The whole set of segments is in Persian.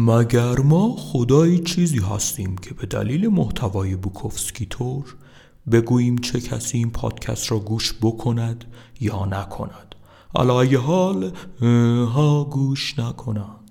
مگر ما خدایی چیزی هستیم که به دلیل محتوای بوکوفسکی تور بگوییم چه کسی این پادکست را گوش بکند یا نکند؟ علای حال ها گوش نکند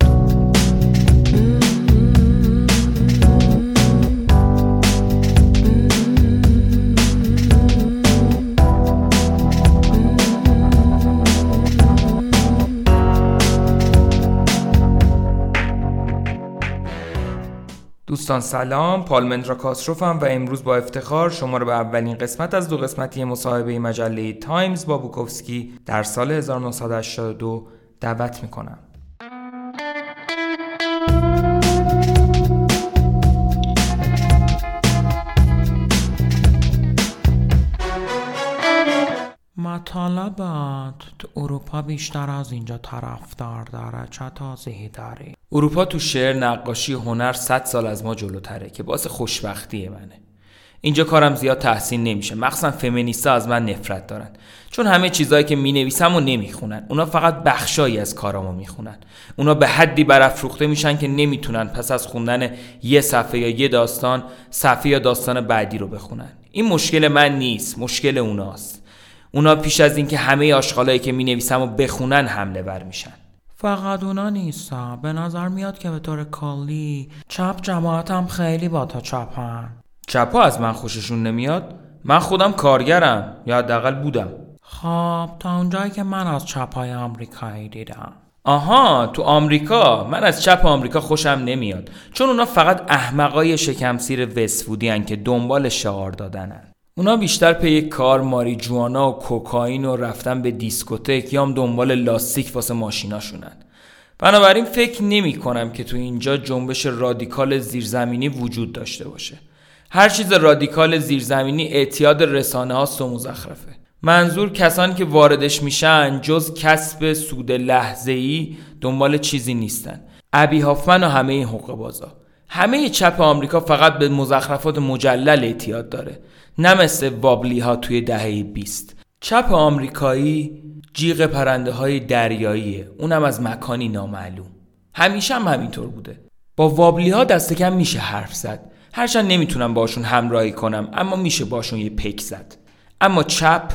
دوستان سلام پالمندرا کاسروفم و امروز با افتخار شما رو به اولین قسمت از دو قسمتی مصاحبه مجله تایمز با بوکوفسکی در سال 1982 دعوت می‌کنم. مطالبات تو اروپا بیشتر از اینجا طرفدار داره چه تازهی داری اروپا تو شعر نقاشی هنر 100 سال از ما جلوتره که باعث خوشبختی منه. اینجا کارم زیاد تحسین نمیشه. مخصوصا فمینیستا از من نفرت دارن. چون همه چیزهایی که می نویسم و نمی‌خونن. اونا فقط بخشایی از کارامو می‌خونن. اونا به حدی برافروخته میشن که نمی‌تونن پس از خوندن یه صفحه یا یه داستان صفحه یا داستان بعدی رو بخونن. این مشکل من نیست. مشکل اوناست. اونا پیش از اینکه همه آشغالایی که می نویسم و بخونن حمله بر میشن. فقط اونا نیستا. به نظر میاد که به طور کلی چپ جماعتم خیلی با تا چپن. چپا از من خوششون نمیاد؟ من خودم کارگرم یا حداقل بودم. خب تا اونجایی که من از چپای آمریکایی دیدم. آها تو آمریکا؟ من از چپ آمریکا خوشم نمیاد. چون اونا فقط احمقای شکم‌سیر وسفودی که دنبال شعار دادنن. اونا بیشتر پی کار ماری جوانا و کوکائین و رفتن به دیسکوتک یا هم دنبال لاستیک واسه ماشیناشونن. بنابراین فکر نمی کنم که تو اینجا جنبش رادیکال زیرزمینی وجود داشته باشه. هر چیز رادیکال زیرزمینی اعتیاد رسانه هاست و منظور کسانی که واردش میشن جز کسب سود لحظه ای دنبال چیزی نیستن. ابی هافمن و همه این حقوق بازا. همه چپ آمریکا فقط به مزخرفات مجلل اعتیاد داره. نه مثل وابلی ها توی دهه 20 چپ آمریکایی جیغ پرنده های دریاییه اونم از مکانی نامعلوم. همیشه هم همینطور بوده. با وابلی ها دست کم میشه حرف زد. هرچند نمی‌تونم باشون همراهی کنم اما میشه باشون یه پک زد. اما چپ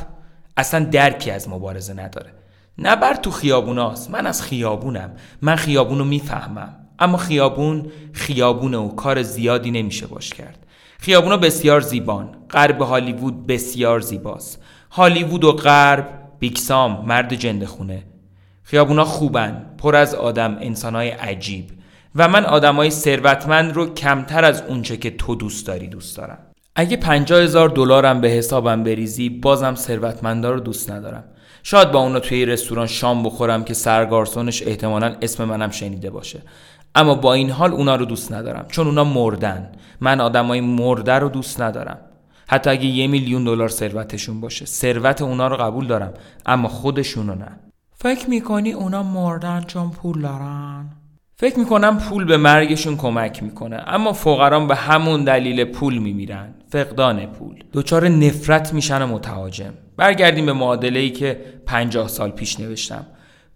اصلا درکی از مبارزه نداره. نبر تو خیابوناست من از خیابونم. من خیابونو می‌فهمم. اما خیابون خیابونه و کار زیادی نمیشه باش کرد. خیابونا بسیار زیبان. غرب هالیوود بسیار زیباست. هالیوود و غرب بیکسام مرد جنده خونه. خیابونا خوبن پر از آدم انسانهای عجیب. و من آدمای ثروتمند رو کمتر از اونچه که تو دوست داری دوست دارم. اگه پنجاه هزار دلارم به حسابم بریزی بازم ثروتمندا رو دوست ندارم. شاید با اونا توی رستوران شام بخورم که سرگارسونش احتمالا اسم منم شنیده باشه. اما با این حال اونا رو دوست ندارم چون اونا مردن. من آدمای مرده رو دوست ندارم. حتی اگه یه میلیون دلار ثروتشون باشه ثروت اونا رو قبول دارم اما خودشونو نه. فکر می‌کنی اونا مردن چون پول دارن؟ فکر می‌کنم پول به مرگشون کمک می‌کنه اما فقران به همون دلیل پول میمیرن. فقدان پول. دچار نفرت میشن و متهاجم. برگردیم به معادله ای که پنجاه سال پیش نوشتم.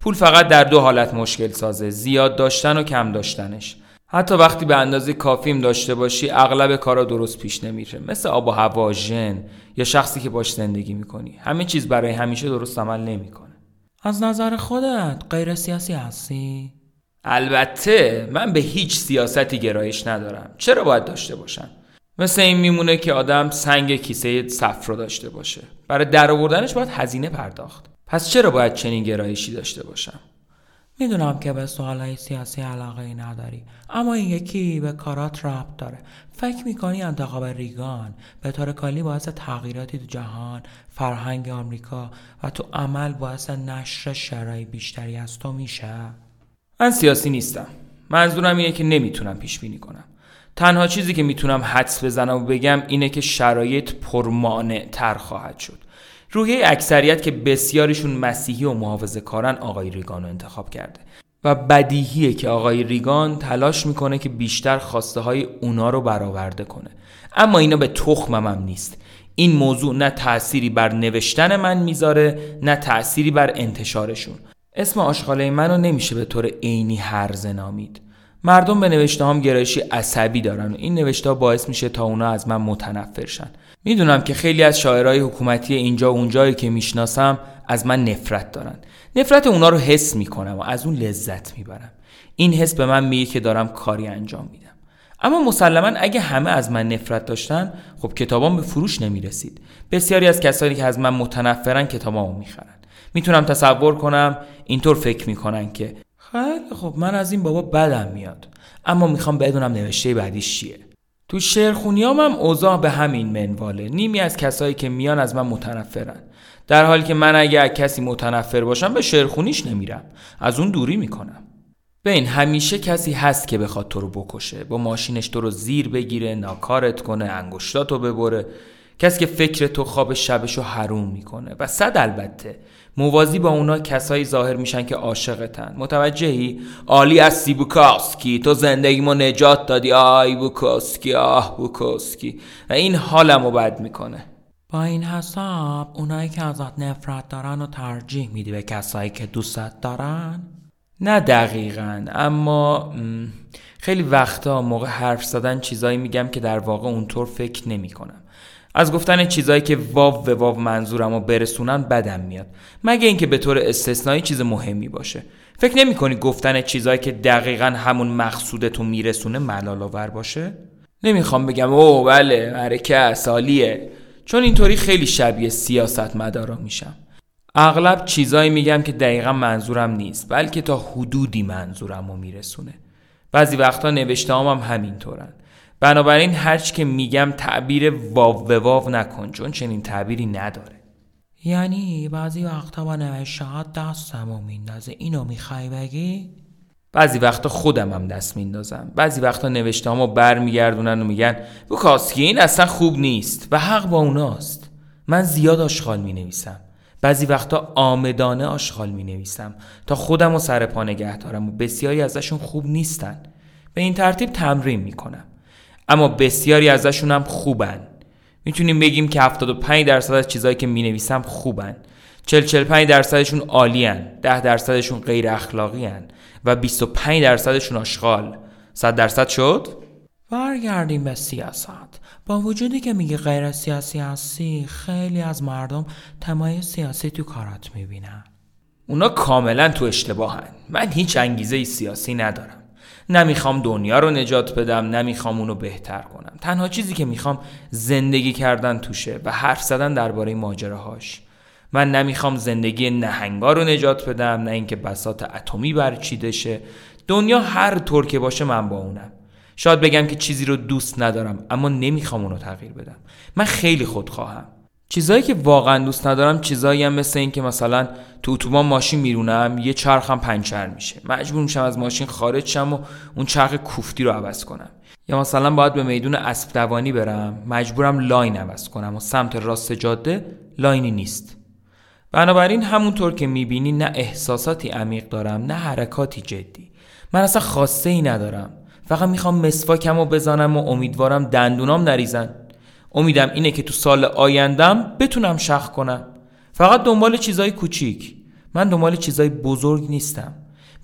پول فقط در دو حالت مشکل سازه زیاد داشتن و کم داشتنش. حتی وقتی به اندازه کافیم داشته باشی اغلب کارا درست پیش نمیره. مثل آب و هوا ژن یا شخصی که باش زندگی می‌کنی. همه چیز برای همیشه درست عمل نمی‌کنه. از نظر خودت غیر سیاسی هستی؟ البته من به هیچ سیاستی گرایش ندارم. چرا باید داشته باشم؟ مثل این میمونه که آدم سنگ کیسه صفر رو داشته باشه. برای درآوردنش باید هزینه پرداخت. پس چرا باید چنین گرایشی داشته باشم؟ می‌دونم که به سوالای سیاسی علاقه ای نداری اما این یکی به کارات ربط داره. فکر می‌کنی انتخاب ریگان به طور کلی باعث تغییراتی تو جهان فرهنگ آمریکا و تو عمل باعث نشر شرای بیشتری از تو میشه؟ من سیاسی نیستم. منظورم اینه که نمی‌تونم پیش بینی کنم. تنها چیزی که می‌تونم حدس بزنم و بگم اینه که شرایط پرمانع تر خواهد شد. روحیه اکثریت که بسیاریشون مسیحی و محافظه کارن آقای ریگان رو انتخاب کرده. و بدیهیه که آقای ریگان تلاش می‌کنه که بیشتر خواسته های اونا رو برآورده کنه. اما اینا به تخمم هم نیست. این موضوع نه تأثیری بر نوشتن من می‌ذاره نه تأثیری بر انتشارشون. اسم آشغاله منو نمیشه به طور عینی هرزه نامید. مردم به نوشته هم گرایشی عصبی دارن و این نوشته ها باعث میشه تا اونا از من متنفر شن. می‌دونم که خیلی از شاعرای حکومتی اینجا و اونجایی که می‌شناسم از من نفرت دارن. نفرت اونا رو حس می‌کنم و از اون لذت می‌برم. این حس به من میگه که دارم کاری انجام میدم. اما مسلما اگه همه از من نفرت داشتن خب کتابام به فروش نمی‌رسید. بسیاری از کسانی که از من متنفرن کتابامو می‌خرن. می‌تونم تصور کنم اینطور فکر می‌کنن که خیلی خب من از این بابا بدم میاد. اما می‌خوام بدونم نوشته بعدیش چیه. تو شعرخونیام هم اوضاع به همین منواله. نیمی از کسایی که میان از من متنفرن. در حالی که من اگه کسی متنفر باشم به شعرخونیش نمیرم. از اون دوری می‌کنم. بین همیشه کسی هست که بخواد تو رو بکشه. با ماشینش تو رو زیر بگیره ناکارت کنه انگشتاتو ببره. کسی که فکر تو خواب شبشو حروم می‌کنه. و صد البته موازی با اونا کسایی ظاهر میشن که عاشقتن. متوجهی؟ عالی از بوکاسکی تو زندگیمو نجات دادی. آی بوکاسکی آه بوکاسکی و این حالمو بد می‌کنه. با این حساب اونایی که ازت نفرت دارن و ترجیح میدی به کسایی که دوستت دارن؟ نه دقیقا اما خیلی وقتا موقع حرف زدن چیزایی میگم که در واقع اونطور فکر نمی کنم. از گفتن چیزایی که واو و واو منظورم رو برسونن بدم میاد. مگه اینکه به طور استثنایی چیز مهمی باشه. فکر نمی کنی گفتن چیزایی که دقیقا همون مقصودتو میرسونه ملال آور باشه؟ نمی‌خوام بگم او بله حرکت سالیه. چون اینطوری خیلی شبیه سیاست مدارا میشم. اغلب چیزایی میگم که دقیقا منظورم نیست بلکه تا حدودی منظورم رو میرسونه. بعضی وقتا نوشته هم همینطورن. بنابراین هرچی که میگم تعبیر واو به واو نکن چون چنین تعبیری نداره. یعنی بعضی وقتا با نوشته ها دستمو میندازه اینو می‌خوای بگی؟ بعضی وقتا خودم هم دست میندازم. بعضی وقتا نوشته همو برمیگردونن و میگن بوکاسکی این اصلا خوب نیست. و حق با اوناست. من زیاد آشغال می نویسم بعضی وقتا آمدانه آشغال می نویسم تا خودم و سر پا نگه دارم و بسیاری ازشون خوب نیستن. به این ترتیب تمرین می کنم اما بسیاری ازشون هم خوبن. می‌تونیم بگیم که 75 درصد از چیزهایی که می نویسم خوبن 40 45 درصدشون عالیان 10 درصدشون غیر اخلاقی و 25 درصدشون آشغال. 100 درصد شد؟ برگردیم به سیاست. با وجودی که میگه غیر سیاسی هستی خیلی از مردم تمای سیاسی تو کارات می‌بینن. اونا کاملا تو اشتباهن. من هیچ انگیزه سیاسی ندارم. نمی‌خوام دنیا رو نجات بدم نمی‌خوام اونو بهتر کنم. تنها چیزی که می‌خوام زندگی کردن توشه و حرف زدن درباره ماجراهاش. من نمی‌خوام زندگی نهنگا رو نجات بدم نه اینکه بسات اتمی برچیده شه. دنیا هر طور که باشه من با اونم. شاید بگم که چیزی رو دوست ندارم اما نمی‌خوام اونو تغییر بدم. من خیلی خودخواهم. چیزایی که واقعا دوست ندارم چیزایی هم مثل این که مثلا تو اتوبان ماشین میرونم یه چرخم پنچر میشه. مجبور میشم از ماشین خارج شم و اون چرخ کوفتی رو عوض کنم. یا مثلا باید به میدون اسب دوانی برم مجبورم لاین عوض کنم و سمت راست جاده لاینی نیست. بنابراین همونطور که می‌بینی نه احساساتی عمیق دارم نه حرکاتی جدی. من اصلا خواسته ای ندارم. فقط می‌خوام مسواکم رو بزنم و امیدوارم دندونام نریزن. امیدم اینه که تو سال آیندم بتونم شق کنم. فقط دنبال چیزای کوچیک. من دنبال چیزای بزرگ نیستم.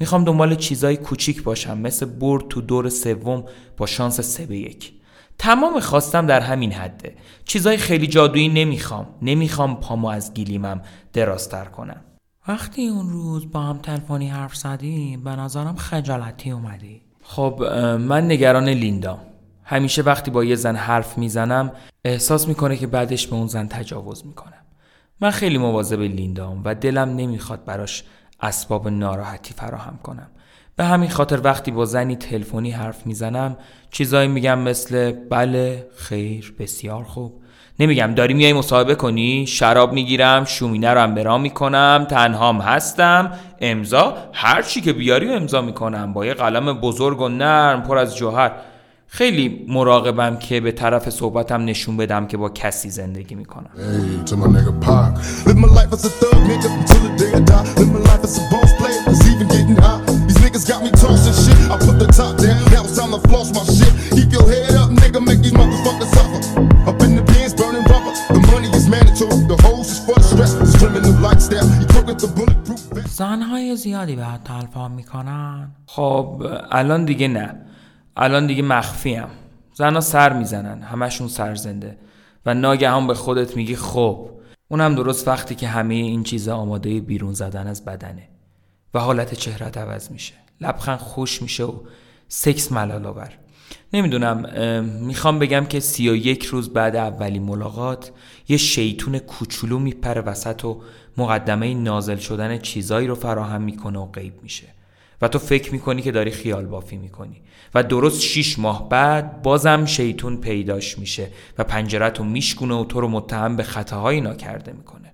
می‌خوام دنبال چیزای کوچیک باشم. مثل برد تو دور سوم با شانس سه به یک. تمام خواستم در همین حده. چیزای خیلی جادویی نمی‌خوام. نمی‌خوام پامو از گیلیمم درازتر کنم. وقتی اون روز با هم تلفنی حرف زدیم به نظرم خجالتی اومدی. خب من نگران لیندام همیشه وقتی با یه زن حرف می‌زنم احساس می‌کنه که بعدش به اون زن تجاوز می‌کنم. من خیلی مواظب لیندام و دلم نمی‌خواد براش اسباب ناراحتی فراهم کنم. به همین خاطر وقتی با زنی تلفنی حرف می‌زنم چیزایی میگم مثل بله خیر بسیار خوب نمیگم داری میای مصاحبه کنی؟ شراب می‌گیرم شومینه رو هم برام می‌کنم تنهام هستم امضا هر چی که بیاری امضا می‌کنم با یه قلم بزرگ و نرم پر از جوهر خیلی مراقبم که به طرف صحبتم نشون بدم که با کسی زندگی می‌کنم. زنهای زیادی به تلفن می‌کنن. خب الان دیگه نه. الان دیگه مخفیم زنها سر می‌زنن همشون سرزنده. و ناگهان به خودت میگی خب اونم درست وقتی که همه این چیزا آماده بیرون زدن از بدنه. و حالت چهرت عوض میشه. لبخند خوش میشه و سکس ملال آور. نمی‌دونم می‌خوام بگم که سی و یک روز بعد اولی ملاقات یه شیطون کوچولو میپره وسط و مقدمه نازل شدن چیزایی رو فراهم می‌کنه و غیب میشه. و تو فکر می‌کنی که داری خیال بافی می‌کنی. و درست شیش ماه بعد بازم شیطون پیداش میشه و پنجرت رو میشکونه و تو رو متهم به خطاهایی ناکرده می‌کنه.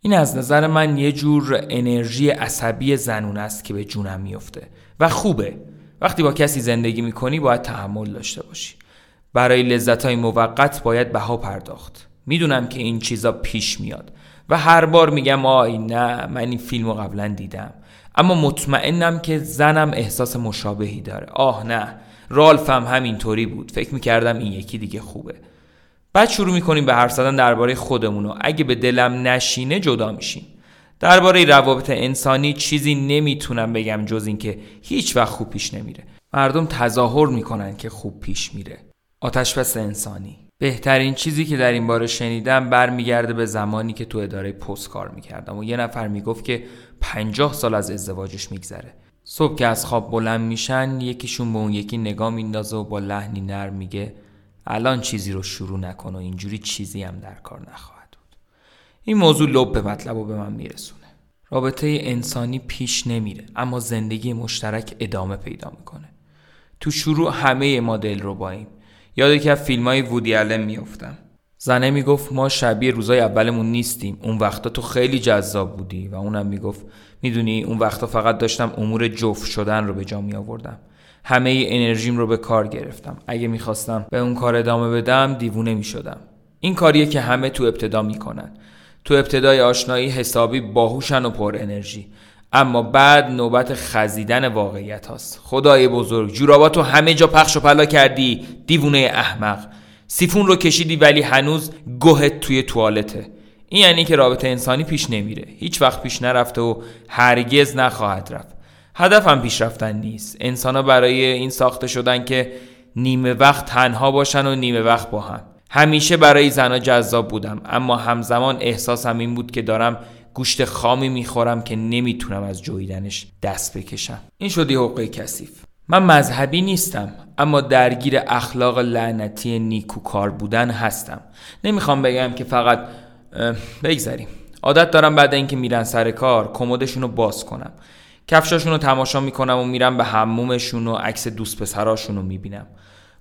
این از نظر من یه جور انرژی عصبی زنون است که به جونم میفته و خوبه. وقتی با کسی زندگی می‌کنی باید تحمل داشته باشی. برای لذت های موقت باید بها پرداخت. می‌دونم که این چیزا پیش میاد. و هر بار میگم آی نه من این فیلم رو قبلا دیدم. اما مطمئنم که زنم احساس مشابهی داره. آه نه رالفم همینطوری بود. فکر می‌کردم این یکی دیگه خوبه. بعد شروع می‌کنیم به حرف زدن درباره خودمون و اگه به دلم نشینه جدا میشیم. درباره روابط انسانی چیزی نمی‌تونم بگم جز اینکه هیچ وقت خوب پیش نمیره. مردم تظاهر می‌کنن که خوب پیش میره. آتشبس انسانی. بهترین چیزی که در این باره شنیدم برمیگرده به زمانی که تو اداره پست کار می‌کردم و یه نفر می‌گفت که پنجاه سال از ازدواجش میگذره. صبح که از خواب بلند میشن یکیشون به اون یکی نگاه میندازه و با لحنی نرم میگه الان چیزی رو شروع نکن و اینجوری چیزی هم در کار نخواهد بود. این موضوع لب به مطلب و به من میرسونه. رابطه انسانی پیش نمیره اما زندگی مشترک ادامه پیدا می‌کنه. تو شروع همه ما دل رو باییم یاد که فیلم های وودی آلن میافتم. زنه می‌گفت ما شبیه روزای اولمون نیستیم. اون وقتا تو خیلی جذاب بودی. و اونم می‌گفت می‌دونی اون وقتا فقط داشتم امور جفت شدن رو به جا می آوردم همه ای انرژیم رو به کار گرفتم. اگه می‌خواستم به اون کار ادامه بدم دیوونه می‌شدم. این کاریه که همه تو ابتدا می‌کنن. تو ابتدای آشنایی حسابی باهوشن و پر انرژی. اما بعد نوبت خزیدن واقعیت هاست. خدای بزرگ جوراباتو همه جا پخش و پلا کردی دیوونه احمق. سیفون رو کشیدی ولی هنوز گوهت توی توالته. این یعنی که رابطه انسانی پیش نمیره. هیچ وقت پیش نرفته و هرگز نخواهد رفت. هدفم پیش رفتن نیست. انسان برای این ساخته شدن که نیمه وقت تنها باشن و نیمه وقت با هم. همیشه برای زنها جذاب بودم. اما همزمان احساسم این بود که دارم گوشت خامی می‌خورم که نمی‌تونم از جویدنش دست بکشم. این شدی حقوق کثیف. من مذهبی نیستم اما درگیر اخلاق لعنتی نیکوکار بودن هستم. نمی‌خوام بگم که فقط بگذریم. عادت دارم بعد اینکه میرن سر کار کمدشون رو باز کنم. کفشاشون رو تماشا می‌کنم و میرم به حمومشون و عکس دوست پسراشون رو می‌بینم.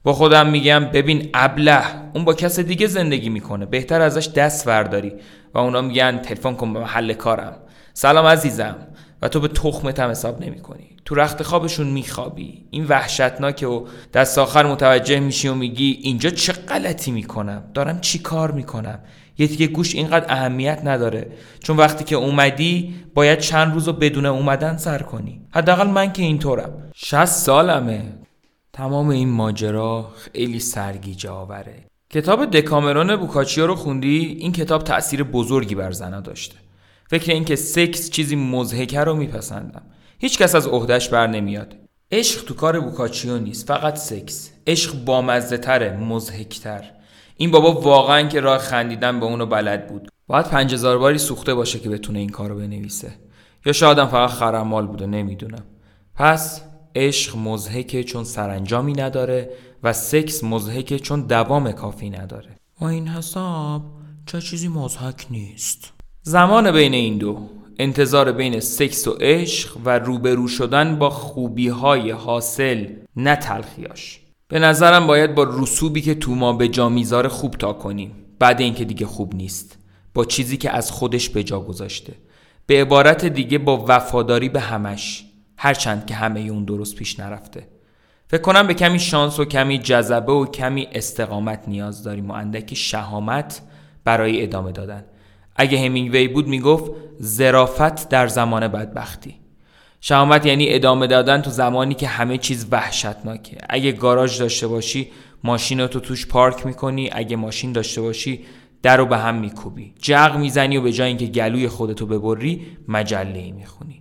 با خودم میگم ببین ابله اون با کس دیگه زندگی می‌کنه. بهتر ازش دست ورداری و اونا میگن تلفن کن به محل کارم. سلام عزیزم. و تو به تخمت هم حساب نمی کنی تو رخت خوابشون میخوابی. این وحشتناکه و دست آخر متوجه میشی و میگی اینجا چه غلطی می‌کنم؟ دارم چی کار می‌کنم؟ یه دیگه گوش اینقدر اهمیت نداره. چون وقتی که اومدی باید چند روز رو بدون اومدن سر کنی. حداقل من که اینطورم. 60 سالمه. تمام این ماجرا خیلی سرگیجه آوره. کتاب دکامرون بوکاچیو رو خوندی؟ این کتاب تأثیر بزرگی بر زنها داشته. فکر اینکه سکس چیزی مزهکه رو میپسندم. هیچ کس از عهدهش بر نمیاد. عشق تو کار بوکاچیو نیست فقط سکس. عشق بامزه تره مزهکتر این بابا واقعا که راه خندیدن به اونو بلد بود. باید پنج باری سوخته باشه که بتونه این کارو بنویسه. یا شاید فقط خرمال بوده نمی‌دونم. پس عشق مزهکه چون سرانجامی نداره و سکس مزهکه چون دوام کافی نداره. با این حساب چه چیزی مزهک نیست. زمان بین این دو انتظار بین سکس و عشق و روبرو شدن با خوبی های حاصل نه تلخیاش به نظرم باید با رسوبی که تو ما به جا می‌ذاره خوب تا کنیم. بعد اینکه دیگه خوب نیست. با چیزی که از خودش به جا گذاشته. به عبارت دیگه با وفاداری به همش. هرچند که همه اون درست پیش نرفته. فکر کنم به کمی شانس و کمی جذبه و کمی استقامت نیاز داریم و اندکی شهامت برای ادامه دادن. اگه همینگوی بود می‌گفت زرافت در زمان بدبختی. شهامت یعنی ادامه دادن تو زمانی که همه چیز وحشتناکه. اگه گاراژ داشته باشی ماشین تو توش پارک می‌کنی. اگه ماشین داشته باشی در رو به هم میکوبی. جغ می‌زنی و به جای اینکه گلوی خودتو ببری مجله می‌خونی.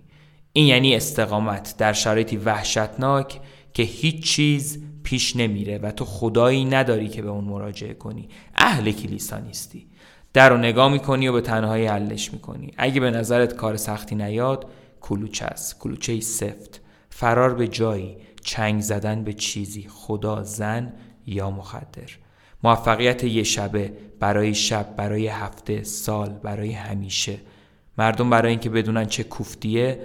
این یعنی استقامت در شرایطی وحشتناک که هیچ چیز پیش نمیره و تو خدایی نداری که به اون مراجعه کنی. اهل کلیسا نیستی. در رو نگاه می‌کنی و به تنهایی حلش می‌کنی. اگه به نظرت کار سختی نیاد کلوچه است. کلوچه سفت. فرار به جایی. چنگ زدن به چیزی. خدا زن یا مخدر. موفقیت یه شبه برای شب برای هفته سال برای همیشه. مردم برای اینکه بدونن چه کوفتیه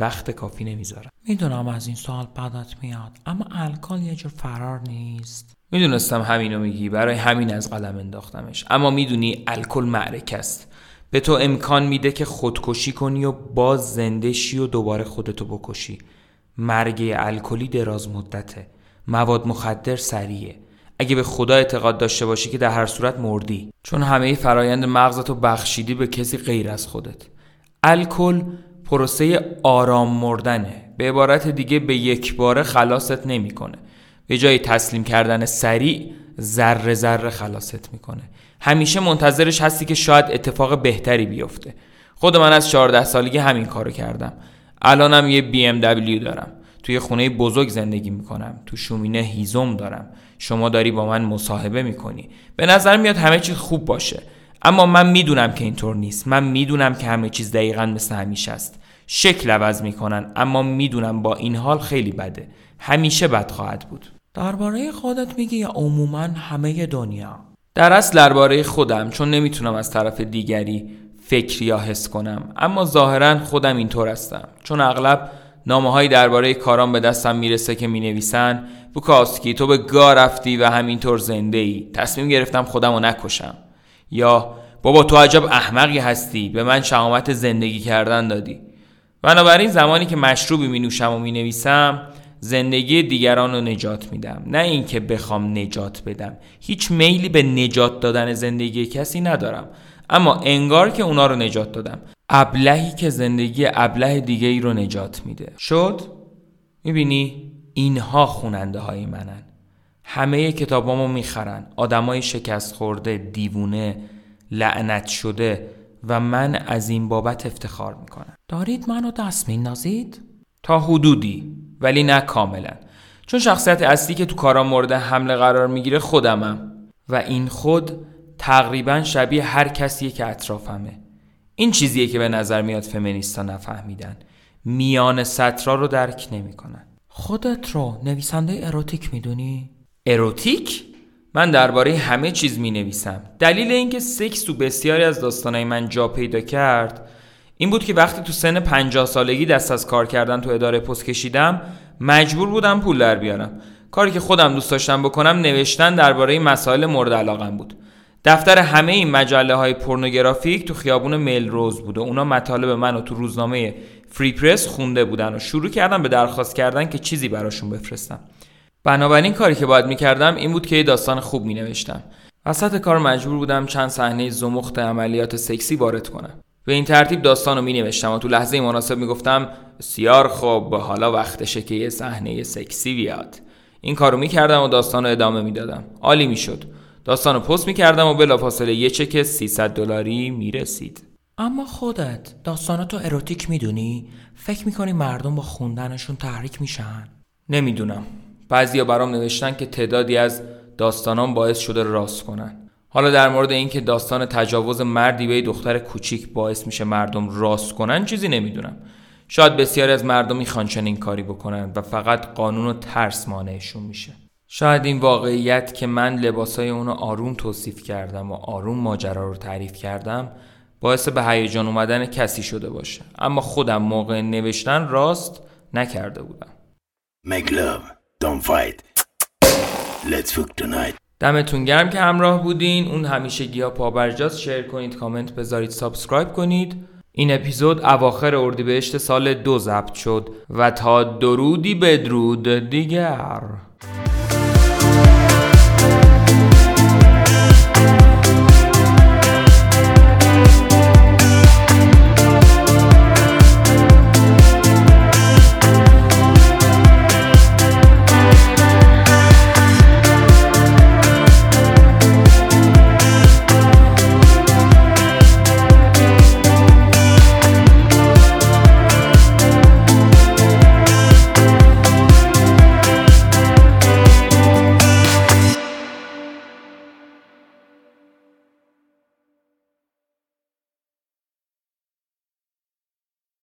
وقت کافی نمی‌ذارن می‌دونم از این سوال بدت میاد اما الکل یه جور فرار نیست. می‌دونستم همینو میگی برای همین از قلم انداختمش. اما می‌دونی الکل معرک است. به تو امکان میده که خودکشی کنی و باز زنده شی و دوباره خودتو بکشی. مرگ الکلی دراز مدته. مواد مخدر سریعه. اگه به خدا اعتقاد داشته باشی که در هر صورت مردی. چون همه فرایند مغزتو بخشیدی به کسی غیر از خودت. الکل پروسه آرام مردنه. به عبارت دیگه به یک باره خلاصت نمی‌کنه. به جای تسلیم کردن سریع ذره ذره خلاصت می‌کنه. همیشه منتظرش هستی که شاید اتفاق بهتری بیفته. خود من از 14 سالگی همین کارو کردم. الانم یه BMW دارم. توی خونه بزرگ زندگی می‌کنم. تو شومینه هیزم دارم. شما داری با من مصاحبه می‌کنی. به نظر میاد همه چیز خوب باشه. اما من می‌دونم که اینطور نیست. من می‌دونم که همه چیز دقیقا مثل همیشه است. شکل عوض می‌کنن اما می‌دونم با این حال خیلی بده. همیشه بد خواهد بود. درباره خودت میگی یا عموما همه دنیا؟ در اصل درباره خودم چون نمی‌تونم از طرف دیگری فکر یا حس کنم. اما ظاهرا خودم اینطور هستم. چون اغلب نامه های درباره کارام به دستم می‌رسه که می‌نویسن. بوکاسکی تو به گا رفتی و همینطور زنده ای تصمیم گرفتم خودم رو نکشم. یا بابا تو عجب احمقی هستی به من شهامت زندگی کردن دادی. بنابراین زمانی که مشروبی می نوشم و می نویسم زندگی دیگران رو نجات میدم. نه اینکه بخوام نجات بدم. هیچ میلی به نجات دادن زندگی کسی ندارم. اما انگار که اونا رو نجات دادم. ابلهی که زندگی ابله دیگه ای رو نجات میده. شد؟ می‌بینی؟ اینها خوننده های منن. همه کتابامو می‌خرن. آدمای شکست خورده دیوونه لعنت شده و من از این بابت افتخار می‌کنم. دارید منو دست میندازید؟ تا حدودی ولی نه کاملا. چون شخصیت اصلی که تو کارام مورد حمله قرار می‌گیره خودمم. و این خود تقریبا شبیه هر کسیه که اطرافمه. این چیزیه که به نظر میاد فمینیستا نفهمیدن. میان سطرا رو درک نمی‌کنن. خودت رو نویسنده اروتیک می‌دونی؟ اروتیک؟ من درباره همه چیز می نویسم دلیل اینکه سکس تو بسیاری از داستانهای من جا پیدا کرد این بود که وقتی تو سن 50 سالگی دست از کار کردن تو اداره پست کشیدم مجبور بودم پول در بیارم. کاری که خودم دوست داشتم بکنم نوشتن درباره مسائل مورد علاقم بود. دفتر همه این مجله های پورنوگرافیک تو خیابون میل روز بود و اونا مطالب منو تو روزنامه فری پرس خونده بودن و شروع کردم به درخواست کردن که چیزی براشون بفرستم. بنابراین کاری که باید می‌کردم این بود که یه داستان خوب مینوشتم. وسط کار مجبور بودم چند صحنه زمخت عملیات سکسی وارد کنم. به این ترتیب داستان رو می نوشتم و تو لحظه مناسب می گفتم بسیار خوب حالا وقتشه که یه صحنه سکسی بیاد. این کارو می کردم و داستان رو ادامه می دادم عالی می شد داستان رو پست می کردم و بلافاصله یه چک 300 دلاری می رسید اما خودت داستاناتو اروتیک می‌دونی؟ فکر می‌کنی مردم با خوندنشون تحریک میشن؟ نمی‌دونم. بعضیا برام نوشتن که تعدادی از داستانام باعث شده راست کنن. حالا در مورد اینکه داستان تجاوز مردی به دختر کوچیک باعث میشه مردم راست کنن چیزی نمی‌دونم. شاید بسیاری از مردم می‌خوان چنین کاری بکنن و فقط قانون و ترس مانعشون میشه. شاید این واقعیت که من لباسای اونو آروم توصیف کردم و آروم ماجرا رو تعریف کردم باعث به هیجان اومدن کسی شده باشه. اما خودم موقع نوشتن راست نکرده بودم. Make love, don't fight. Let's fuck tonight. دمتون گرم که همراه بودین اون همیشگیا پابرجاست share کنید کامنت بذارید subscribe کنید این اپیزود اواخر اردیبهشت سال دو ضبط شد و تا درودی بدرود دیگر